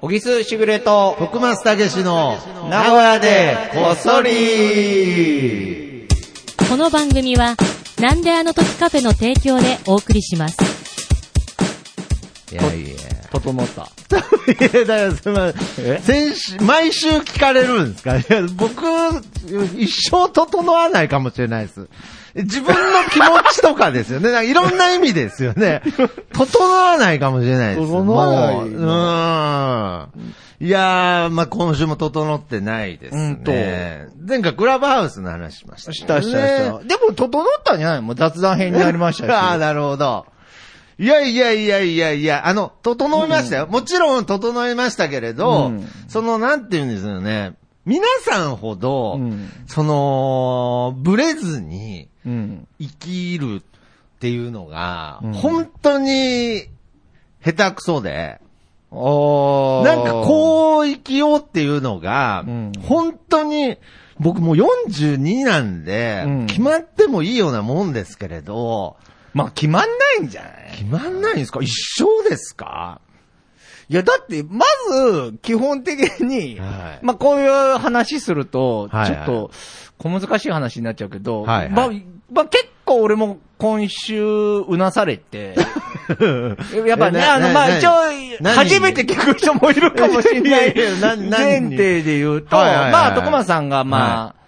小木須しぐれと、徳松たけしの名古屋でこっそりこの番組は、なんであの時カフェの提供でお送りします。いやいや。整った。いや、だからすみません。先週、毎週聞かれるんですか？いや、僕、一生整わないかもしれないです。自分の気持ちとかですよね。なんかいろんな意味ですよね。整わないかもしれないです。整わないもうん。いやー、まあ、今週も整ってないですうんとね。前回クラブハウスの話しました、したしたした。でも、整ったんじゃないもう雑談編になりましたし。ああ、なるほど。いやいやいやいやいや、あの、整いましたよ。もちろん整いましたけれど、うんその、なんて言うんですよね。皆さんほど、うんその、ブレずにうん。生きるっていうのが、うん本当に下手くそで。なんかこう生きようっていうのが、うん本当に、僕もう42なんで、うん決まってもいいようなもんですけれど、まあ、決まんないんじゃない？決まんないんですか？一生ですか？いや、だって、まず、基本的に、はい。まあ、こういう話すると、はいはい。ちょっと、小難しい話になっちゃうけど、はいはい。まあ、まあ、結構俺も今週、うなされて、やっぱね、なあの、まあ、な一応、何初めて聞く人もいるかもしれない。前提で言うと、はいはいはいまあ、徳間さんが、まあ、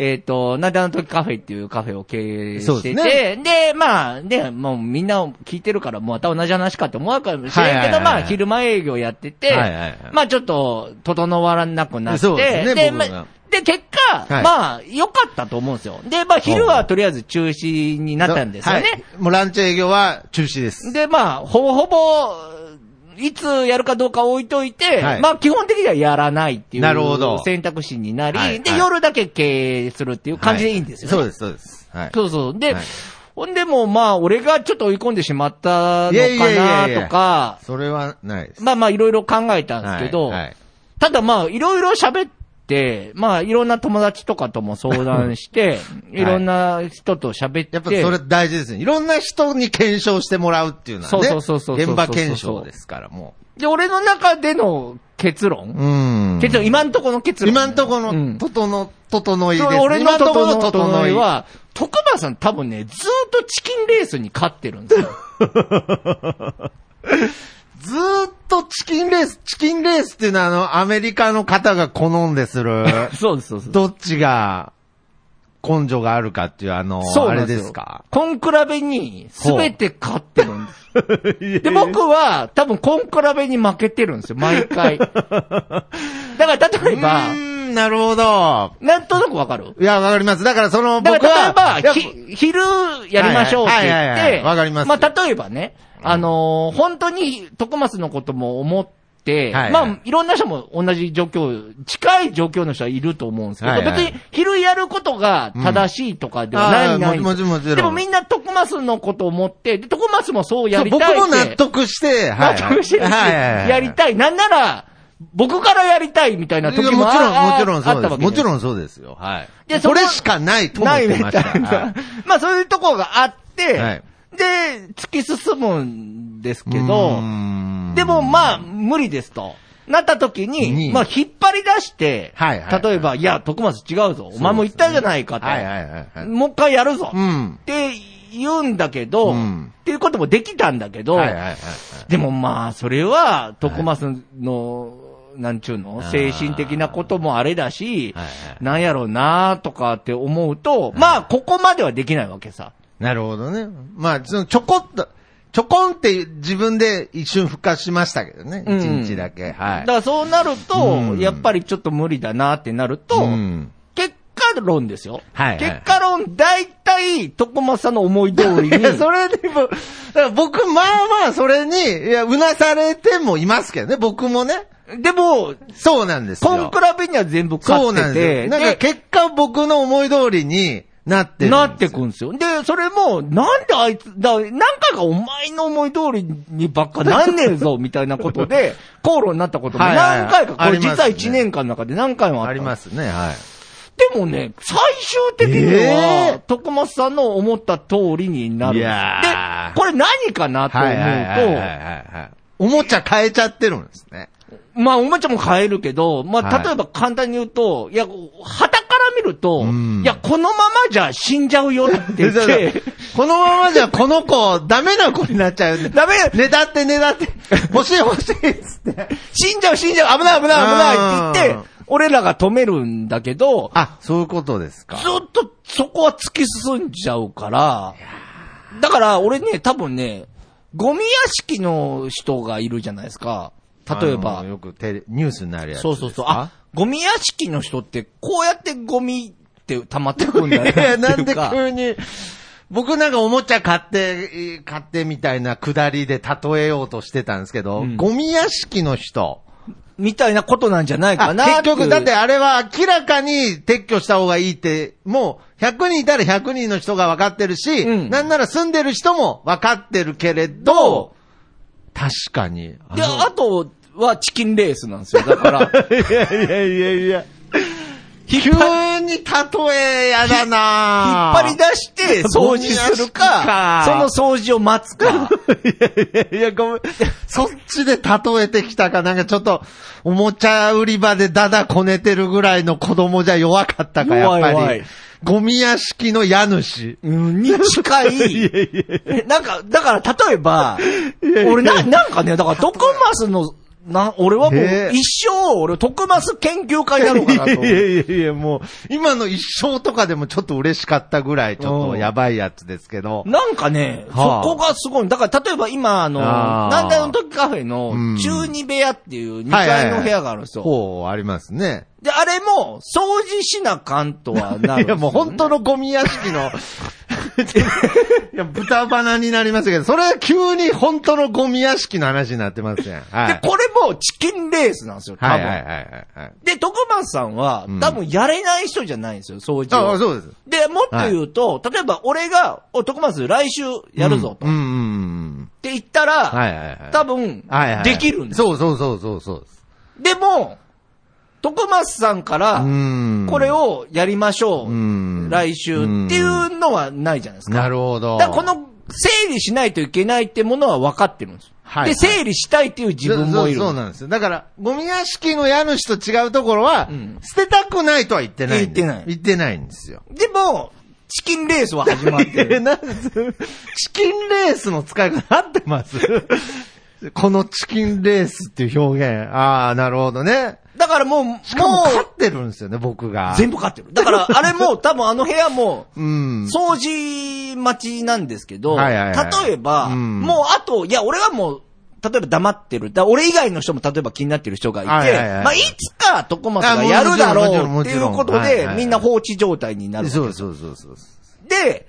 えっ、と、なんであの時カフェっていうカフェを経営してて、ね。で、まあ、で、もうみんな聞いてるから、もうまた同じ話かって思うかもしれんけど、はいはいはい。はいまあ、昼間営業やってて、はいはいはい。まあちょっと、整わらなくなって、ですねまで、結果、はい。まあ、良かったと思うんですよ。で、まあ、昼はとりあえず中止になったんですよね。はい。もうランチ営業は中止です。で、まあ、ほぼほぼ、いつやるかどうか置いといて、はいまあ、基本的にはやらないっていなるほどう選択肢になり、で、はいはい夜だけ経営するっていう感じでいいんですよね。そうです、そうです。はい。そうそう。で、はいほんでもう、まあ、俺がちょっと追い込んでしまったのいやいやいやかいやなとか、それはないです。まあまあ、いろいろ考えたんですけど、はいはいただまあ、いろいろ喋って、まあ、いろんな友達とかとも相談して、い、ろんな人と喋って、やっぱそれ大事ですね。いろんな人に検証してもらうっていうのはね。そうそうそう現場検証ですから、もで、俺の中での結論、う。うん。結論、今んとこの結論。今んとこの、うん整、整いですそう俺のとこ整整い、は、徳間さん多分ね、ずーっとチキンレースに勝ってるんですよ。ずーっとチキンレース、チキンレースっていうのはあの、アメリカの方が好んでする、そうです、そうです。どっちが根性があるかっていうあの、あれですか？コンクラベに全て勝ってるんです。で、僕は多分コンクラベに負けてるんですよ、毎回。だから例えばう、ーん、なるほど。なんとなくわかる？いや、わかります。だからその、だ僕は、から例えば、昼やりましょうって言はいはいはいはいって、わかりますまあ例えばね、あのー本当に徳松のことも思って、はいはいまあいろんな人も同じ状況、近い状況の人はいると思うんですけど、はいはい別に昼やることが正しいとかではない、ないももちろんもちろんでもみんな徳松のことを思って、で徳松もそうやりたい僕も納得して、はい。納得してやりたい。なんなら、僕からやりたいみたいな時もいやもちろん、あもちろんそうです。もちろんんそうですよ。はい。でそれしかないと思ってました。ないみたいなはいまあそういうところがあって、はいで、突き進むんですけうどでもまあ無理ですと。なった時に、にまあ引っ張り出して、はいはい例えば、いや、徳松違うぞ。お前も言ったじゃないかと。はいはいはいはい。もう一回やるぞ。っうん。て言うんだけど、うんっていうこともできたんだけど、はいはいはいはい。でもまあ、それは、徳松の、なんちゅうの精神的なこともあれだし、はいはいなんやろうなとかって思うと、まあ、ここまではできないわけさ。なるほどね。まあ、そのちょこっと、ちょこんって自分で一瞬復活しましたけどね。一、うん日だけ。はい。だからそうなると、うんやっぱりちょっと無理だなってなると、うん結果論ですよ。はいはい結果論、大体、徳松さんの思い通りに。いや、それでも、だから僕、まあまあ、それに、いや、うなされてもいますけどね、僕もね。でも、そうなんですよ。コンクラベには全部そう勝ってて、なんですよ。なんか結果僕の思い通りになってなってくんですよ。で、それも、なんであいつ、だ何回かお前の思い通りにばっかなんねえぞ、みたいなことで、口論になったこともはいはいはい何回か、これ実は1年間の中で何回もあった。ありますね、はい。でもね、最終的にえはー、徳松さんの思った通りになるんでこれ何かなと思うと、はいはいはいはいはい。おもちゃ変えちゃってるんですね。まあ、おもちゃも買えるけど、まあ、はい例えば簡単に言うと、いや、旗から見ると、うんいや、このままじゃ死んじゃうよって言って、このままじゃこの子、ダメな子になっちゃう。ダメねだってねだって、欲しい欲しいっつって。死んじゃう死んじゃう危ない危ない危ないって言うんって、俺らが止めるんだけど、あ、そういうことですか。ずっとそこは突き進んじゃうから、だから俺ね、多分ね、ゴミ屋敷の人がいるじゃないですか。例えあばの。よくテレ、ニュースになるやつ。そうそうそう。あ、、ゴミ屋敷の人って、こうやってゴミって溜まってくんだよいや、なんで急に、僕なんかおもちゃ買って、買ってみたいなくだりで例えようとしてたんですけど、うん。ゴミ屋敷の人。みたいなことなんじゃないかあな結局、だってあれは明らかに撤去した方がいいって、もう100人いたら100人の人が分かってるし、うん。なんなら住んでる人も分かってるけれど、確かに。で、あとはチキンレースなんですよ。だから、いやいやいやいや。急に例えやだ引なっ張り出して掃除するか、その掃除を待つか。いやいやいや、ごめん。そっちで例えてきたか、なんかちょっと、おもちゃ売り場でダダこねてるぐらいの子供じゃ弱かったか、やっぱり弱い。ゴミ屋敷の家主。うんに近い。えなんか、だから例えば、俺な、なんかね、だから徳マスの、な、俺はもう一生、俺徳マス研究会なのかなと い。やいやいや、もう、今の一生とかでもちょっと嬉しかったぐらい、ちょっとやばいやつですけど。なんかね、はあそこがすごい。だから、例えば今、あの、あーなんだよの時カフェのうん中二部屋っていう2階の部屋があるんですよ。ほう、ありますね。で、あれも、掃除しなかんとはなるね。いや、もう本当のゴミ屋敷の、いや、豚鼻になりましたけど、それは急に本当のゴミ屋敷の話になってますね。はで、い。これもチキンレースなんですよ、多分。はいはいはいはいはい。で、徳松さんはうん、多分やれない人じゃないんですよ、掃除を。あ、そうです。で、もっと言うと、例えば俺が、お、徳松来週やるぞと。っうんうんうんて言ったら、うん。はいはいはい。多分はいはい、できるんですよ。そうそうそうそうそうです。でも、徳松さんから、うんこれをやりましょう、うん来週っていうのはないじゃないですか。なるほど。だこの、整理しないといけないってものは分かってるんですよ。はいで、整理したいっていう自分もいる。そうなんですよ。だから、ゴミ屋敷の家主と違うところは、うん捨てたくないとは言ってない。言ってない言ってないんですよ。でも、チキンレースは始まって え、る。なんでチキンレースの使い方合ってます？このチキンレースっていう表現。ああ、なるほどね。だからもう、もしかも勝う、ってるんですよね、僕が。全部勝ってる。だから、あれも、多分あの部屋も、うん。掃除待ちなんですけど、はいはいはい例えば、うんもうあと、いや、俺はもう、例えば黙ってる。だ俺以外の人も例えば気になってる人がいて、はいはいはいまあ、いつか徳松がやるだろうっていうことではいはいは、いみんな放置状態になるそうそうそうそう。で、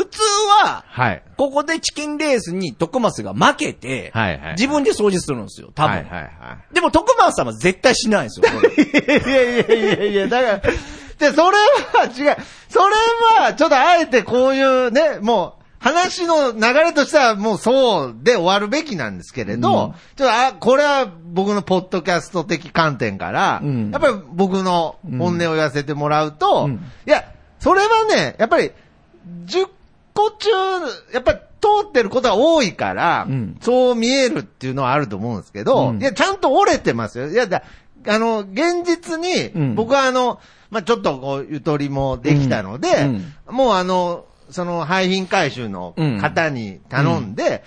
普通は、はい。ここでチキンレースに徳松が負けて、はいはい自分で掃除するんですよ、多分。はいはいはでも徳松さんは絶対しないんですよ、これい。いやいやいやいや、だから、で、それは違う。それは、ちょっとあえてこういうね、もう、話の流れとしてはもうそうで終わるべきなんですけれど、うんちょっとあ、これは僕のポッドキャスト的観点から、うんやっぱり僕の本音を言わせてもらうと、うんいや、それはね、やっぱり、10個中、やっぱり通ってることが多いから、うんそう見えるっていうのはあると思うんですけど、うんいや、ちゃんと折れてますよ。いや、だあの、現実に、うん僕はあの、まあ、ちょっとこう、ゆとりもできたので、うんもうあの、その廃品回収の方に頼んで、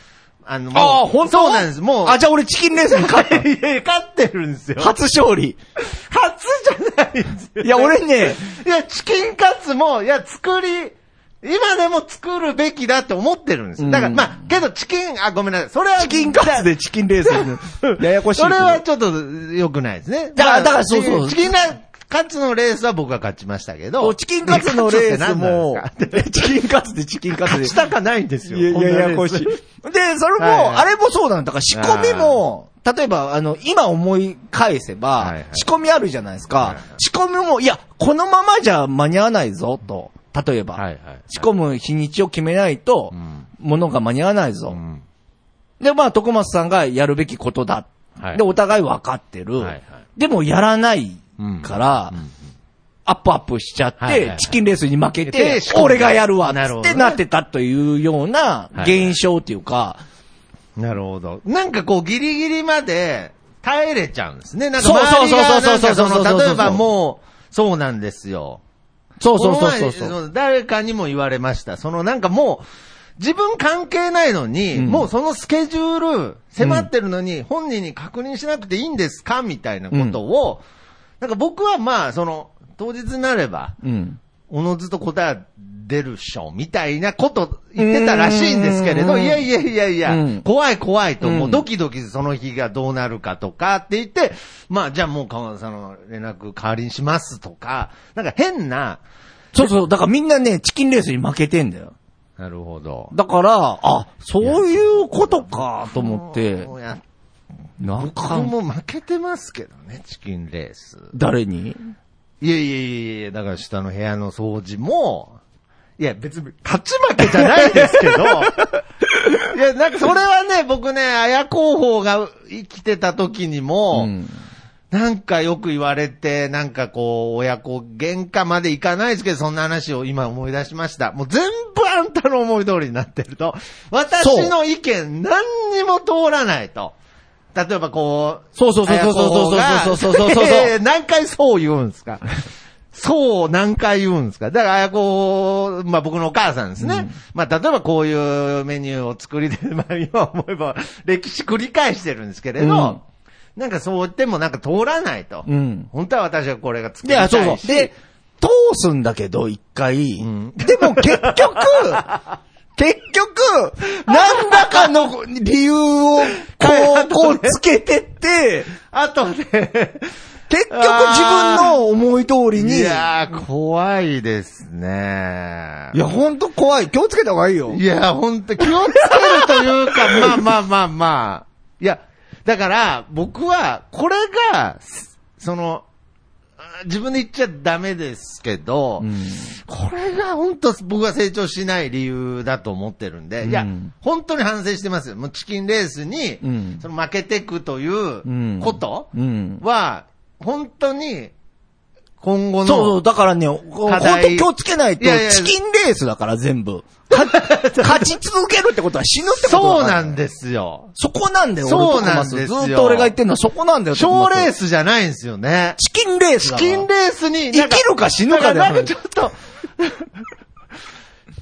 あの、もうああ、本当？そうなんです。もう、あ、じゃあ俺チキンレースに勝っ いや勝ってるんですよ。初勝利。初じゃないんですよ。いや、俺ね、いや、チキンカツも、いや、作り、今でも作るべきだって思ってるんですよ。だから、うんまあ、けどチキン、あ、ごめんなさい。それは、チキンカツでチキンレースに。ややこしい。それはちょっと良くないですね。だからだからそうそうチキンカツのレースは僕が勝ちましたけど。チキンカツのレースもチキンカツでチキンカツで勝ち。たかないんですよ。いやいや、ややこしい。で、それも、あれもそうなんだ。だから仕込みも、例えば、あの、今思い返せば、仕込みあるじゃないですか。仕込みも、いや、このままじゃ間に合わないぞ、と。例えば、はいはい仕込む日にちを決めないと、うん物が間に合わないぞ。うんで、まあ、徳松さんがやるべきことだ。はいで、お互い分かってる。はいはいでも、やらないうんから、うんアップアップしちゃって、はいはいはいチキンレースに負けて俺がやるわ、ってなってたというようなはい現象っていうか、なるほど。なんかこう、ギリギリまで、耐えれちゃうんですね。なんかそうそうそうそう例えばもう、そうなんですよ。そうそうそうそう誰かにも言われました。そのなんかもう、自分関係ないのに、うん。もうそのスケジュール迫ってるのに、本人に確認しなくていいんですか？みたいなことを、なんか僕はまあ、その、当日になれば、うん。おのずと答えは出るっしょ、みたいなこと言ってたらしいんですけれど、うんいやいやいやいや、うん怖い怖いと、もううんドキドキその日がどうなるかとかって言って、まあじゃあもう川田さんの連絡代わりにしますとか、なんか変な、そうそう。だからみんなね、チキンレースに負けてんだよ。なるほど。だから、あ、そういうことか、と思ってなん僕か、も負けてますけどね、チキンレース。誰に？いやいやいやいや、だから下の部屋の掃除も、いや別に勝ち負けじゃないですけど、いや、なんかそれはね、僕ね、綾候補が生きてた時にも、うん。なんかよく言われて、なんかこう、親子喧嘩までいかないですけど、そんな話を今思い出しました。もう全部あんたの思い通りになってると、私の意見何にも通らないと。例えばこう、そうそうそうそうそうそうそうそうそうそう何回そう言うんですかそう何回言うんですかだから、こ、まあ僕のお母さんですね。まあ例えばこういうメニューを作りで、まあ今思えば歴史繰り返してるんですけれど、うんなんかそう言ってもなんか通らないと。うん。本当は私はこれが作いや、りたいし。そうそう。で、通すんだけど、一回。んでも結局、結局、何らかの理由を、こう、こうつけてって、あとね、結局自分の思い通りに。いやー、怖いですね。いや、ほんと怖い。気をつけた方がいいよ。いや、ほんと気をつけるというか、まあまあまあまあ。いや、だから、僕は、これが、すその、あ自分で言っちゃダメですけど、うんこれが本当僕が成長しない理由だと思ってるんで、いやうん、本当に反省してますよ。もうチキンレースに、うんその負けていくということうん。は、本当に、今後の、そうそう、だからね、ほんと課題気をつけないと、いやいやチキンレースだから全部。か 勝ち続けるってことは死ぬってことだそうなんですよ。そこなんだよ、そうなんですよずっと俺が言ってんのはそこなんだよ、賞レース。スじゃないんですよね。チキンレースチキンレースに、生きるか死ぬかだよなんかちょっと、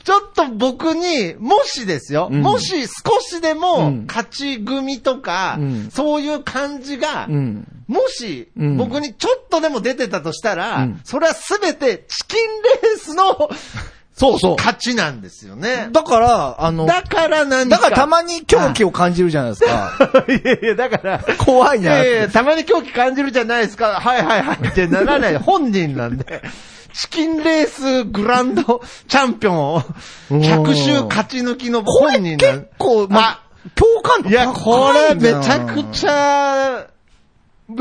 ちょっと僕に、もしですよ、うんもし少しでうもん勝ち組とか、うんそういう感じが、うん。もしうん僕にちょっとでも出てたとしたら、うんそれはすべてチキンレースのそうそう。勝ちなんですよね。だから、あの、だから何か。だからたまに狂気を感じるじゃないですか。いやいや、だから、怖いな。いやいや、たまに狂気感じるじゃないですか。はいはいはいってならない。本人なんで。チキンレースグランドチャンピオンを100周勝ち抜きの本人なん結構、まあ、共感度いや、これめちゃくゃ。ちゃ、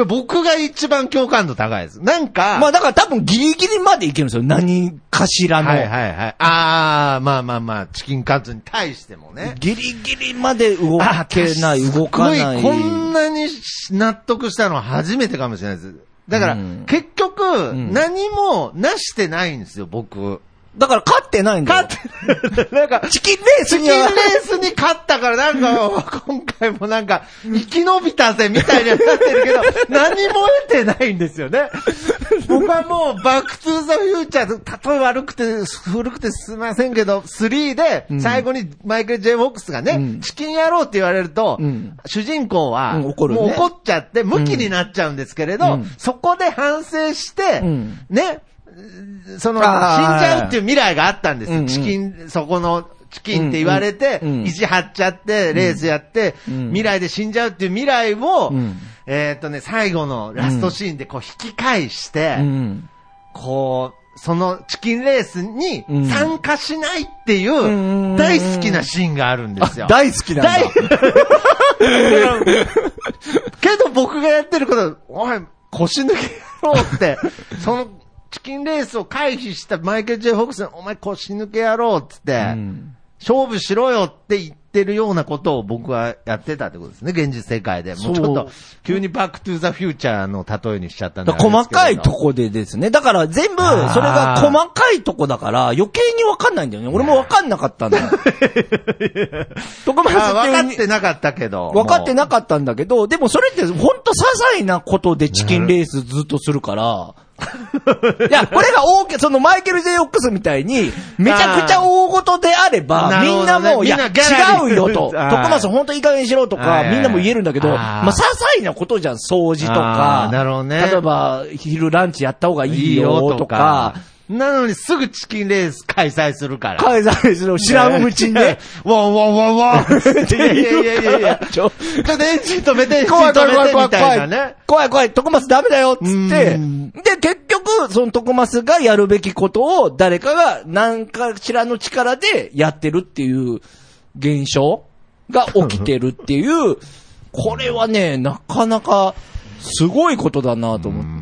僕が一番共感度高いです。なんか、まあだから多分ギリギリまでいけるんですよ。何かしらの。はいはいはい。あー、まあまあまあ、チキンカツに対してもね。ギリギリまで動けない、動かない。すごいこんなに納得したのは初めてかもしれないです。だから、うん結局、ん何もなしてないんですよ、僕。だから勝ってないんだよ。勝って、なんか、チキンレースチキンレースに勝ったから、なんか、今回もなんか、生き延びたぜ、みたいにはなってるけど、何も得てないんですよね。僕はもう、バックトゥーザフューチャー、例え悪くて、古くてすいませんけど、3で、最後にマイケル・ジェイ・フォックスがね、うん。チキン野郎って言われると、うん。主人公は、もう怒っちゃって、ムキになっちゃうんですけれど、うん。そこで反省して、うん。ね、その、死んじゃうっていう未来があったんですよ。うんうんチキン、そこの、チキンって言われて、うんうん意地張っちゃって、レースやって、うん未来で死んじゃうっていう未来を、うんえーっとね、最後のラストシーンでこう引き返して、うん。こう、そのチキンレースにうん参加しないっていう大好きなシーンがあるんですよ。大好きなんだ。大 けど僕がやってること、おい、腰抜けろって、そのチキンレースを回避したマイケル・ジェイ・フォックスに、お前腰抜けやろうっつって、うん勝負しろよって言っってるようなことを僕はやってたってことですね、現実世界で。もうちょっと、急にバックトゥーザフューチャーの例えにしちゃったんで細かいとこでですね。だから全部、それが細かいとこだから余計にわかんないんだよね。俺もわかんなかったんだよ。徳 松あ分かってなかったけど。分かってななかったんだけど、でもそれってほんと些細なことでチキンレースずっとするから、いや、これが大きい、そのマイケル・ジェイ・フォックスみたいに、めちゃくちゃ大事であれば、みんなもう、いや、違うよと。はい徳松ほんといい加減にしろとか、はいみんなも言えるんだけど、まあ、些細なことじゃん、掃除とか。なるほどね例えば、昼ランチやった方がいいよとか、。なのにすぐチキンレース開催するから。海外の知らんうちにね。わんわんわんわん。いやいやいやいやいや。ちょっとエンジン止めて、エンジン怖い止怖い怖い怖いみたいなね。怖い怖い、徳松ダメだよっつってうん、で、結局、その徳松がやるべきことを誰かが何かしらの力でやってるっていう現象が起きてるっていう、これはね、なかなかすごいことだなと思って。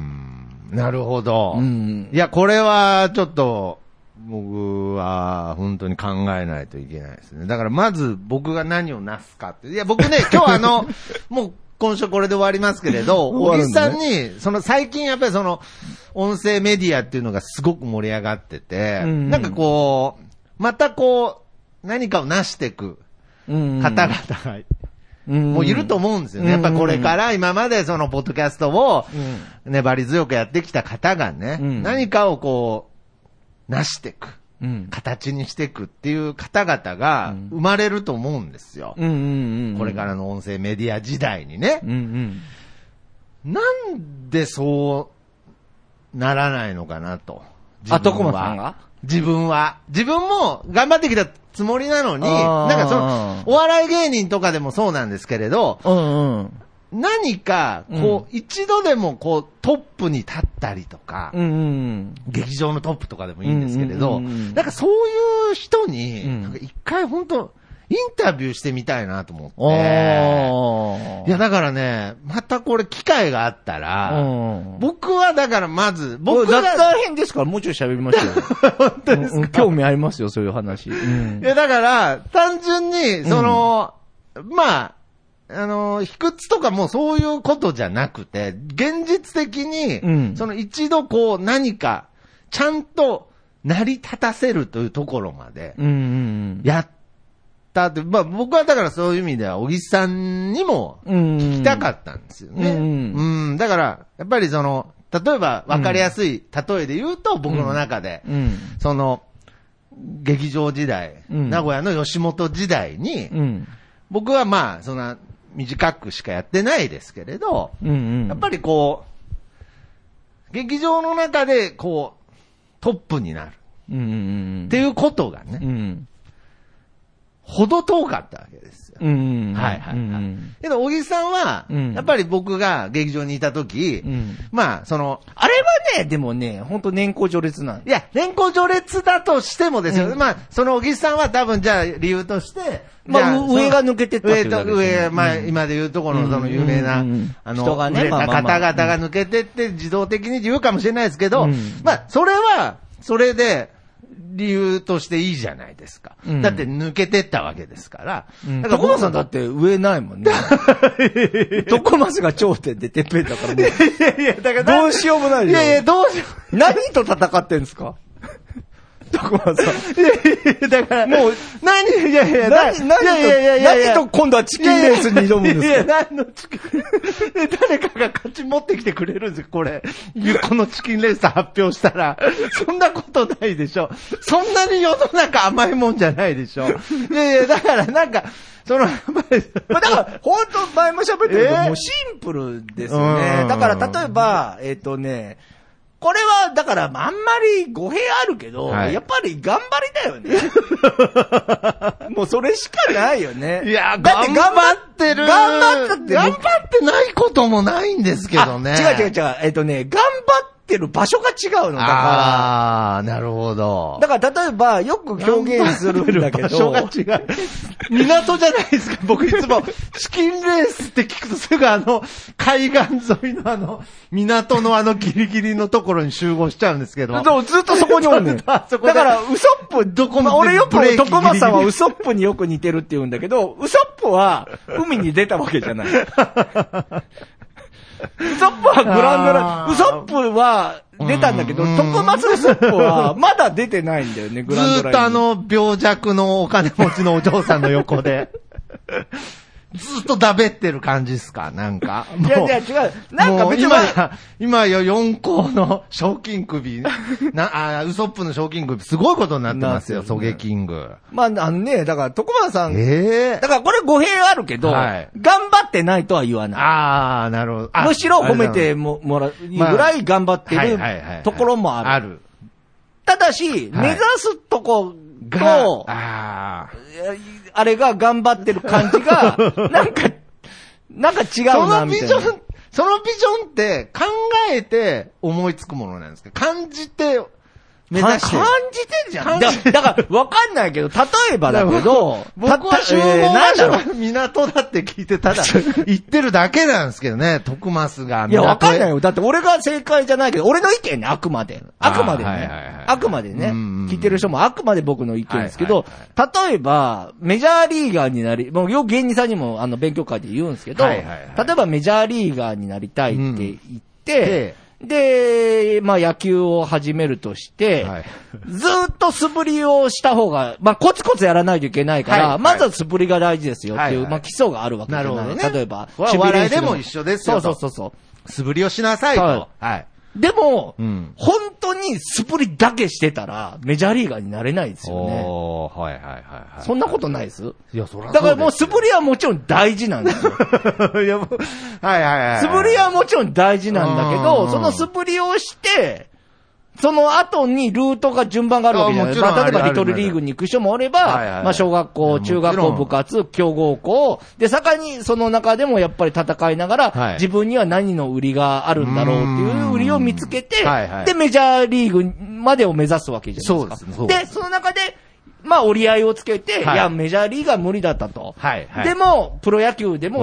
なるほど。うん。いや、これはちょっと、僕は本当に考えないといけないですね。だからまず僕が何をなすかって。いや、僕ね、今日あの、もう今週これで終わりますけれど、小木終わるんださんに、その最近やっぱりその、音声メディアっていうのがすごく盛り上がってて、うんなんかこう、またこう、何かを成していくうん方々がもういると思うんですよね。やっぱこれから今までそのポッドキャストを粘り強くやってきた方がね、うん何かをこう、成していく。うん。形にしていくっていう方々が生まれると思うんですよ。うんうんうん。これからの音声メディア時代にねう。んうん。なんでそうならないのかなと。あ、徳は松さんが？自分は。自分も頑張ってきたつもりなのに、なんかその、お笑い芸人とかでもそうなんですけれど、うんうん。何か、こう、一度でもこう、トップに立ったりとか、うんうん。劇場のトップとかでもいいんですけれど、うんうんうんうんなんかそういう人に、うんなんか一回本当インタビューしてみたいなと思って。いや、だからね、またこれ機会があったら、うん。僕はだからまず、僕僕が、雑談編ですから、もうちょい喋りましょうよ。本当ですか、興味ありますよ、そういう話。うんいや、だから、単純に、その、まあ、あの、卑屈とかもそういうことじゃなくて、現実的に、うんその一度こう何か、ちゃんと成り立たせるというところまで、うんうんやったって、まあ僕はだからそういう意味では、小木さんにも。聞きたかったんですよね。ううんん。だから、やっぱりその、例えば分かりやすい例えで言うと、僕の中で、うん。その、劇場時代、うん名古屋の吉本時代に、うん。僕はまあ、そんな短くしかやってないですけれど、うんうん。やっぱりこう、劇場の中でこう、トップになる。っていうことがね、うん。ほど遠かったわけですよ。うんうん。はいはいはい。うんけど、小木さんは、うん。やっぱり僕が劇場にいた時、うん。まあ、その、あれはね、でもね、本当年功序列なんいや、年功序列だとしてもですよ。うん。まあ、その小木さんは多分じゃあ理由として、まあ上が抜けてったってい上と、上、まあ、うん今で言うところのその有名な、あの、方々が抜けてって自動的に言うかもしれないですけど、うん。まあ、それは、それで、理由としていいじゃないですか。うんだって抜けてったわけですから。うん。だから徳松さんだって上ないもんね。徳松が頂点でてっぺんだからもう、いやいや、だから、どうしようもないでしょいやいや、どうしよう。何と戦ってんですか？さん。いやいや、だから、もう、何、いやいや、何、何と、いやいやいやいやいや何と今度はチキンレースに挑むんいやいや、ですか何のチキン？で誰かが勝ち持ってきてくれるんですよ、これ。このチキンレース発表したら。そんなことないでしょ。そんなに世の中甘いもんじゃないでしょ。いやいや、だからなんか、その、まあだから、本当前も喋ったけど、えー？もうシンプルですよねう。んだから、例えば、えっ、とね、これは、だから、あんまり語弊あるけど、はいやっぱり頑張りだよね。もうそれしかないよね。いや、だって頑張ってる。頑張ったって頑張ってないこともないんですけどね。あ違う違う違う。えっ、とね、頑張っってる場所が違うの、だかああ、なるほどら。。だから例えば、よく表現するんだけ場所がど、違う？港じゃないですか。僕いつも、チキンレースって聞くとすぐあの、海岸沿いのあの、港のあのギリギリのところに集合しちゃうんですけど。そうずっとそこにおんねん。だから、ウソップ、どこまあ俺よくブレーキ、徳間さんはウソップによく似てるって言うんだけど、ウソップは海に出たわけじゃない。ウソップはグラウンドラウソップは出たんだけど、うん徳松ウソップはまだ出てないんだよね、グラウンドラ。ずーっとあの、病弱のお金持ちのお嬢さんの横で。ずっとだべってる感じですか？なんか。いやいや違う。なんか別に今や、今や4校の 賞金首、な、あ、ウソップの賞金首、すごいことになってますよ、ソゲキング。まあ、あのね、だから徳松さん、ええだからこれ語弊あるけど、はい頑張ってないとは言わない。ああ、なるほど。あむしろ褒めてももらうぐらい頑張ってはいるところもある。ある。ただし、目指すとこがと、ああ。あれが頑張ってる感じが、なんか、なんか違うそな、のみたいな。ビジョン、そのビジョンって考えて思いつくものなんですか？感じて目指して感じてるじゃん。感じだだから、わかんないけど、例えばだけど、僕はた集合えーなんだろう場所が港だって聞いて、ただ、言ってるだけなんですけどね、徳増が。いや、わかんないよ。よ。だって俺が正解じゃないけど、俺の意見ね、あくまで。あくまでね。あくまでね。聞いてる人もあくまで僕の意見ですけどはい、例えば、メジャーリーガーになり、もうよく芸人さんにもあの勉強会で言うんですけど、例えばメジャーリーガーになりたいって言ってで、で、まあ野球を始めるとして、はいずーっと素振りをした方が、まあコツコツやらないといけないから、はいはいまずは素振りが大事ですよっていう、はいはいまあ基礎があるわけじゃない。なね例えば、守備でも一緒ですよそうそうそうそう。素振りをしなさいと。ははい。でも、うん本当に素振りだけしてたら、メジャーリーガーになれないですよね。はいはいはいはい。そんなことないです？いや、そらだからもう素振り。りはもちろん大事なんですよ。いや、はいはいはい。素振りはもちろん大事なんだけうど、んその素振りをして、その後にルートが順番があるわけじゃない。あもちろんまあ、例えばリトルリーグに行く人もおれば、はいはいはい。まあ小学校、中学校、部活、強豪校、で、盛んにその中でもやっぱり戦いながら、はい。自分には何の売りがあるんだろうっていう売りを見つけて、はいはい。で、メジャーリーグまでを目指すわけじゃないですか。そうですね。その中で、まあ折り合いをつけて、はいい、や、メジャーリーガー無理だったと。はいはいでも、プロ野球でも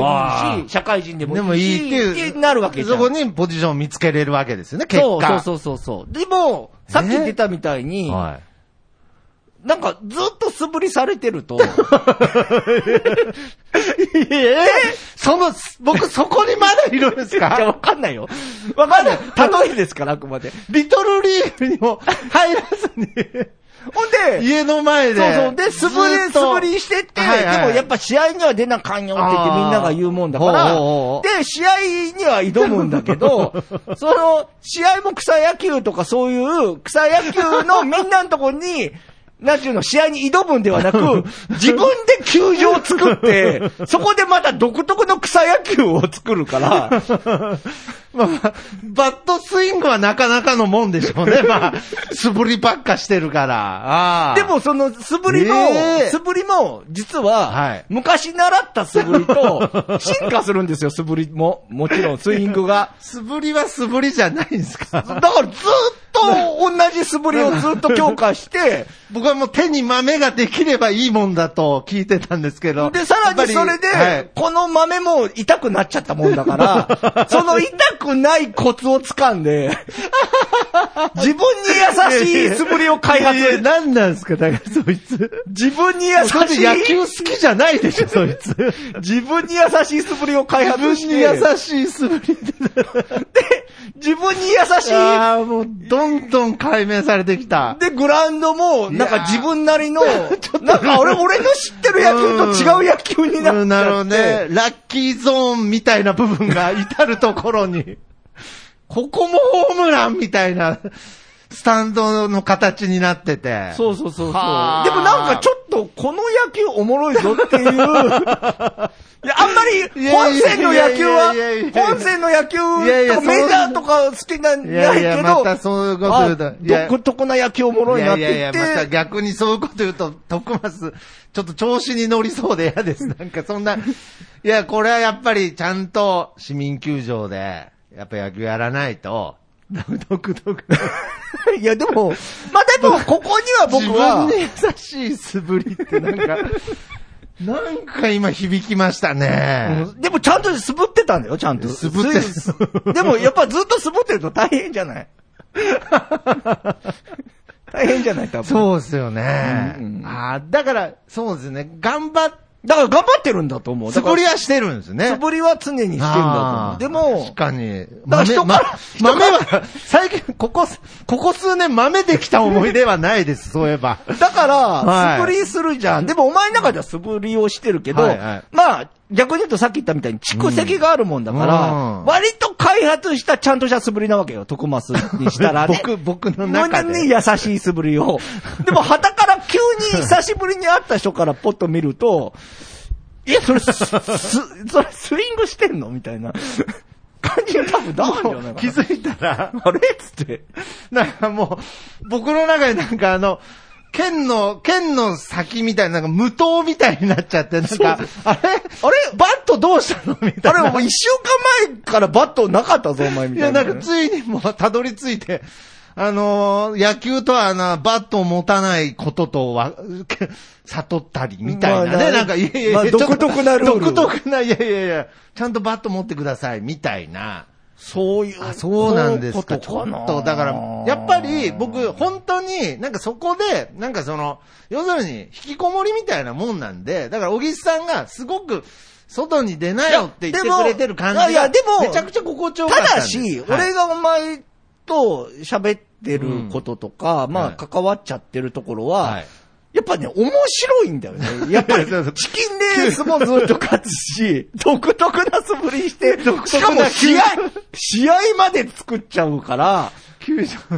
いいし、社会人でもいいし、いいっていう。なるわけじゃん。そこにポジションを見つけれるわけですよね、結果。そうそうそうそう。でも、さっき言ったみたいに、はい。なんかずっと素振りされてると、え？その、僕そこにまだいるんですか？わかんないよ。わかんない。例えですから、あくまで。リトルリーグにも入らずに、ほんで、家の前で。そうそう。で、素振り、素振りしてって、はいはいでもやっぱ試合には出なかんよって言ってみんなが言うもんだから、で、試合には挑むんだけど、その、試合も草野球とかそういう草野球のみんなのとこに、なんていうの、試合に挑むんではなく、自分で球場を作って、そこでまた独特の草野球を作るから、まあまあ、バットスイングはなかなかのもんでしょうね。まあ、素振りばっかしてるから。でもその素振りも、ええ素振りも、実は、はい昔習った素振りと、進化するんですよ、素振りも。もちろん、スイングが。素振りは素振りじゃないんですか？だからずっと同じ素振りをずっと強化して、僕はもう手に豆ができればいいもんだと聞いてたんですけど。で、さらにそれで、この豆も痛くなっちゃったもんだから、その痛くないコツを掴んで、自分に優しい素振りを開発何なんですかだからそいつ。自分に優しそいつ野球い、好きじゃないでしょ、そいつ。自分に優しい素振りを開自分発して、に優しい素振りで。自分に優しいああ、もう、どんどん解明されてきた。で、グラウンドも、なんか自分なりの、なんか俺、俺の知ってる野球と違う野球になっちゃって。うんなるほどね。ラッキーゾーンみたいな部分が至るところに、ここもホームランみたいな、スタンドの形になってて。そうそうそうそう。でもはあなんかちょっと、この野球おもろいぞっていう。いや、あんまり、本線の野球は、本線の野球とかメジャーとか好きなんいないけやいや、まど、たそういうこと言うと。独特な野球おもろいなって言っいやいやいや、またて、逆にそういうこと言うと、徳松、ちょっと調子に乗りそうで嫌です。なんかそんな、いや、これはやっぱりちゃんと市民球場で、やっぱ野球やらないと、独特。いや、でも、まあでも、ここには僕は、自分で優しい素振りってなんか、なんか今響きましたね。でもちゃんと素振ってたんだよ、ちゃんと。素振ってすでもやっぱずっと素振ってると大変じゃない？大変じゃない多分。そうですよね。うんうんああ、だから、そうですね。頑張っ、だから頑張ってるんだと思う。だ素振りはしてるんですね。素振りは常にしてんだと思う。でも確、かに。だから人からま豆は、最近、ここ、ここ数年豆できた思い出はないです、そういえば。だから、はい素振りするじゃん。でもお前の中では素振りをしてるけど、まあ、逆に言うとさっき言ったみたいに蓄積があるもんだから、うん割と開発したちゃんとした素振りなわけよ、徳マスにしたらね。僕、僕の中ね、で。優しい素振りを。でも、旗から急に久しぶりに会った人からポッと見ると、いや、それ、す、すそれスイングしてんの？みたいな感じに多分なるんじゃ。気づいたら、あれ？っつって。なんかもう、僕の中でなんかあの、剣の、剣の先みたいな、なんか無刀みたいになっちゃって、なんか、あれ？あれ？バットどうしたの？みたいな。あれ、もう一週間前からバットなかったぞ、お前みいや、たいな。なんかついにもうたどり着いて、あのー野球とはな、バットを持たないこととは、け悟ったりみたいなね。まあなんか、いやいやいや、まあ独特なルール独特な、いやいやいや、ちゃんとバット持ってください、みたいな。そういう。あ、そうなんですか。ちょっと、だから、やっぱり僕、本当に、なんかそこで、なんかその、要するに、引きこもりみたいなもんなんで、だから、小木さんがすごく、外に出なよって言ってくれてる感じが、いやでもめちゃくちゃ心地よかったただ。し、はい俺がお前と喋ってることとか、まあ、はい関わっちゃってるところは、はいやっぱね、面白いんだよね。やっぱり、チキンレースもずっと勝つし、独特な素振りして、独しかも試合、試合まで作っちゃうから、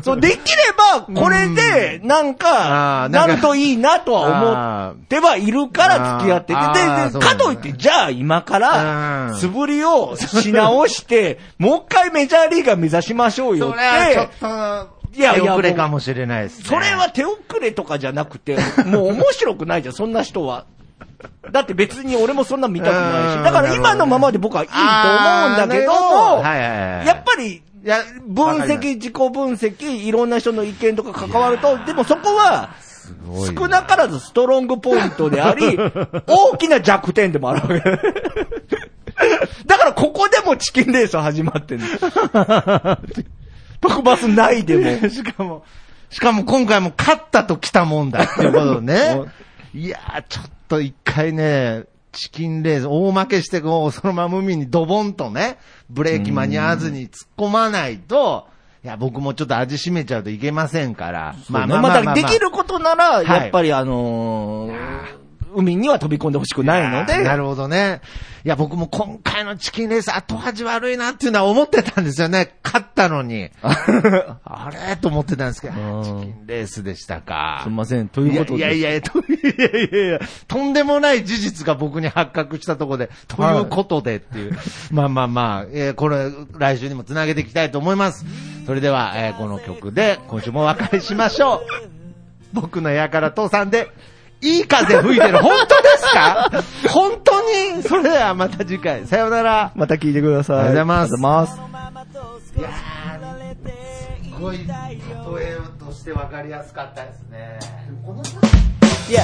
そう、できれば、これで、なんあか、ーなんといいなとは思ってはいるから付き合ってて、で、かといって、じゃあ今かうら、ん。素振りをし直して、もう一回メジャーリーガー目指しましょうよっていやいや手遅れかもしれないです、ね。それは手遅れとかじゃなくて、もう面白くないじゃん、そんな人は。だって別に俺もそんな見たくなうんいし。だから今のままで僕はいいと思うんだけどやっぱり、分析、自己分析、いろんな人の意見とか関わると、でもそこは、少なからずストロングポイントであり、大きな弱点でもあるわけ。だからここでもチキンレース始まってんの。特バスないでも。しかも、しかも今回も勝ったと来たもんだ。っていうことね。いやー、ちょっと一回ね、チキンレース、大負けしてこう、そのまま海にドボンとね、ブレーキ間に合わずに突っ込まないと、いや、僕もちょっと味しめちゃうといけませんから。まあまあまあ、できることなら、いやっぱりあのー海には飛び込んでほしくないので、なるほどね。いや、僕も今回のチキンレース後味悪いなっていうのは思ってたんですよね。勝ったのに。あれ？と思ってたんですけど、うんチキンレースでしたか。すみません、ということで。いやいやいや、といやいやいや、とんでもない事実が僕に発覚したところで、ということでっていう。まあまあまあ、えーこれ、来週にもつなげていきたいと思います。それでは、えーこの曲で今週もお別れしましょう。僕の部から父さんで、いい風吹いてる。本当ですか？本当に？それではまた次回。さようなら。また聞いてください。ありがとうございますいやー、すごい、例えとして分かりやすかったですね。このいや。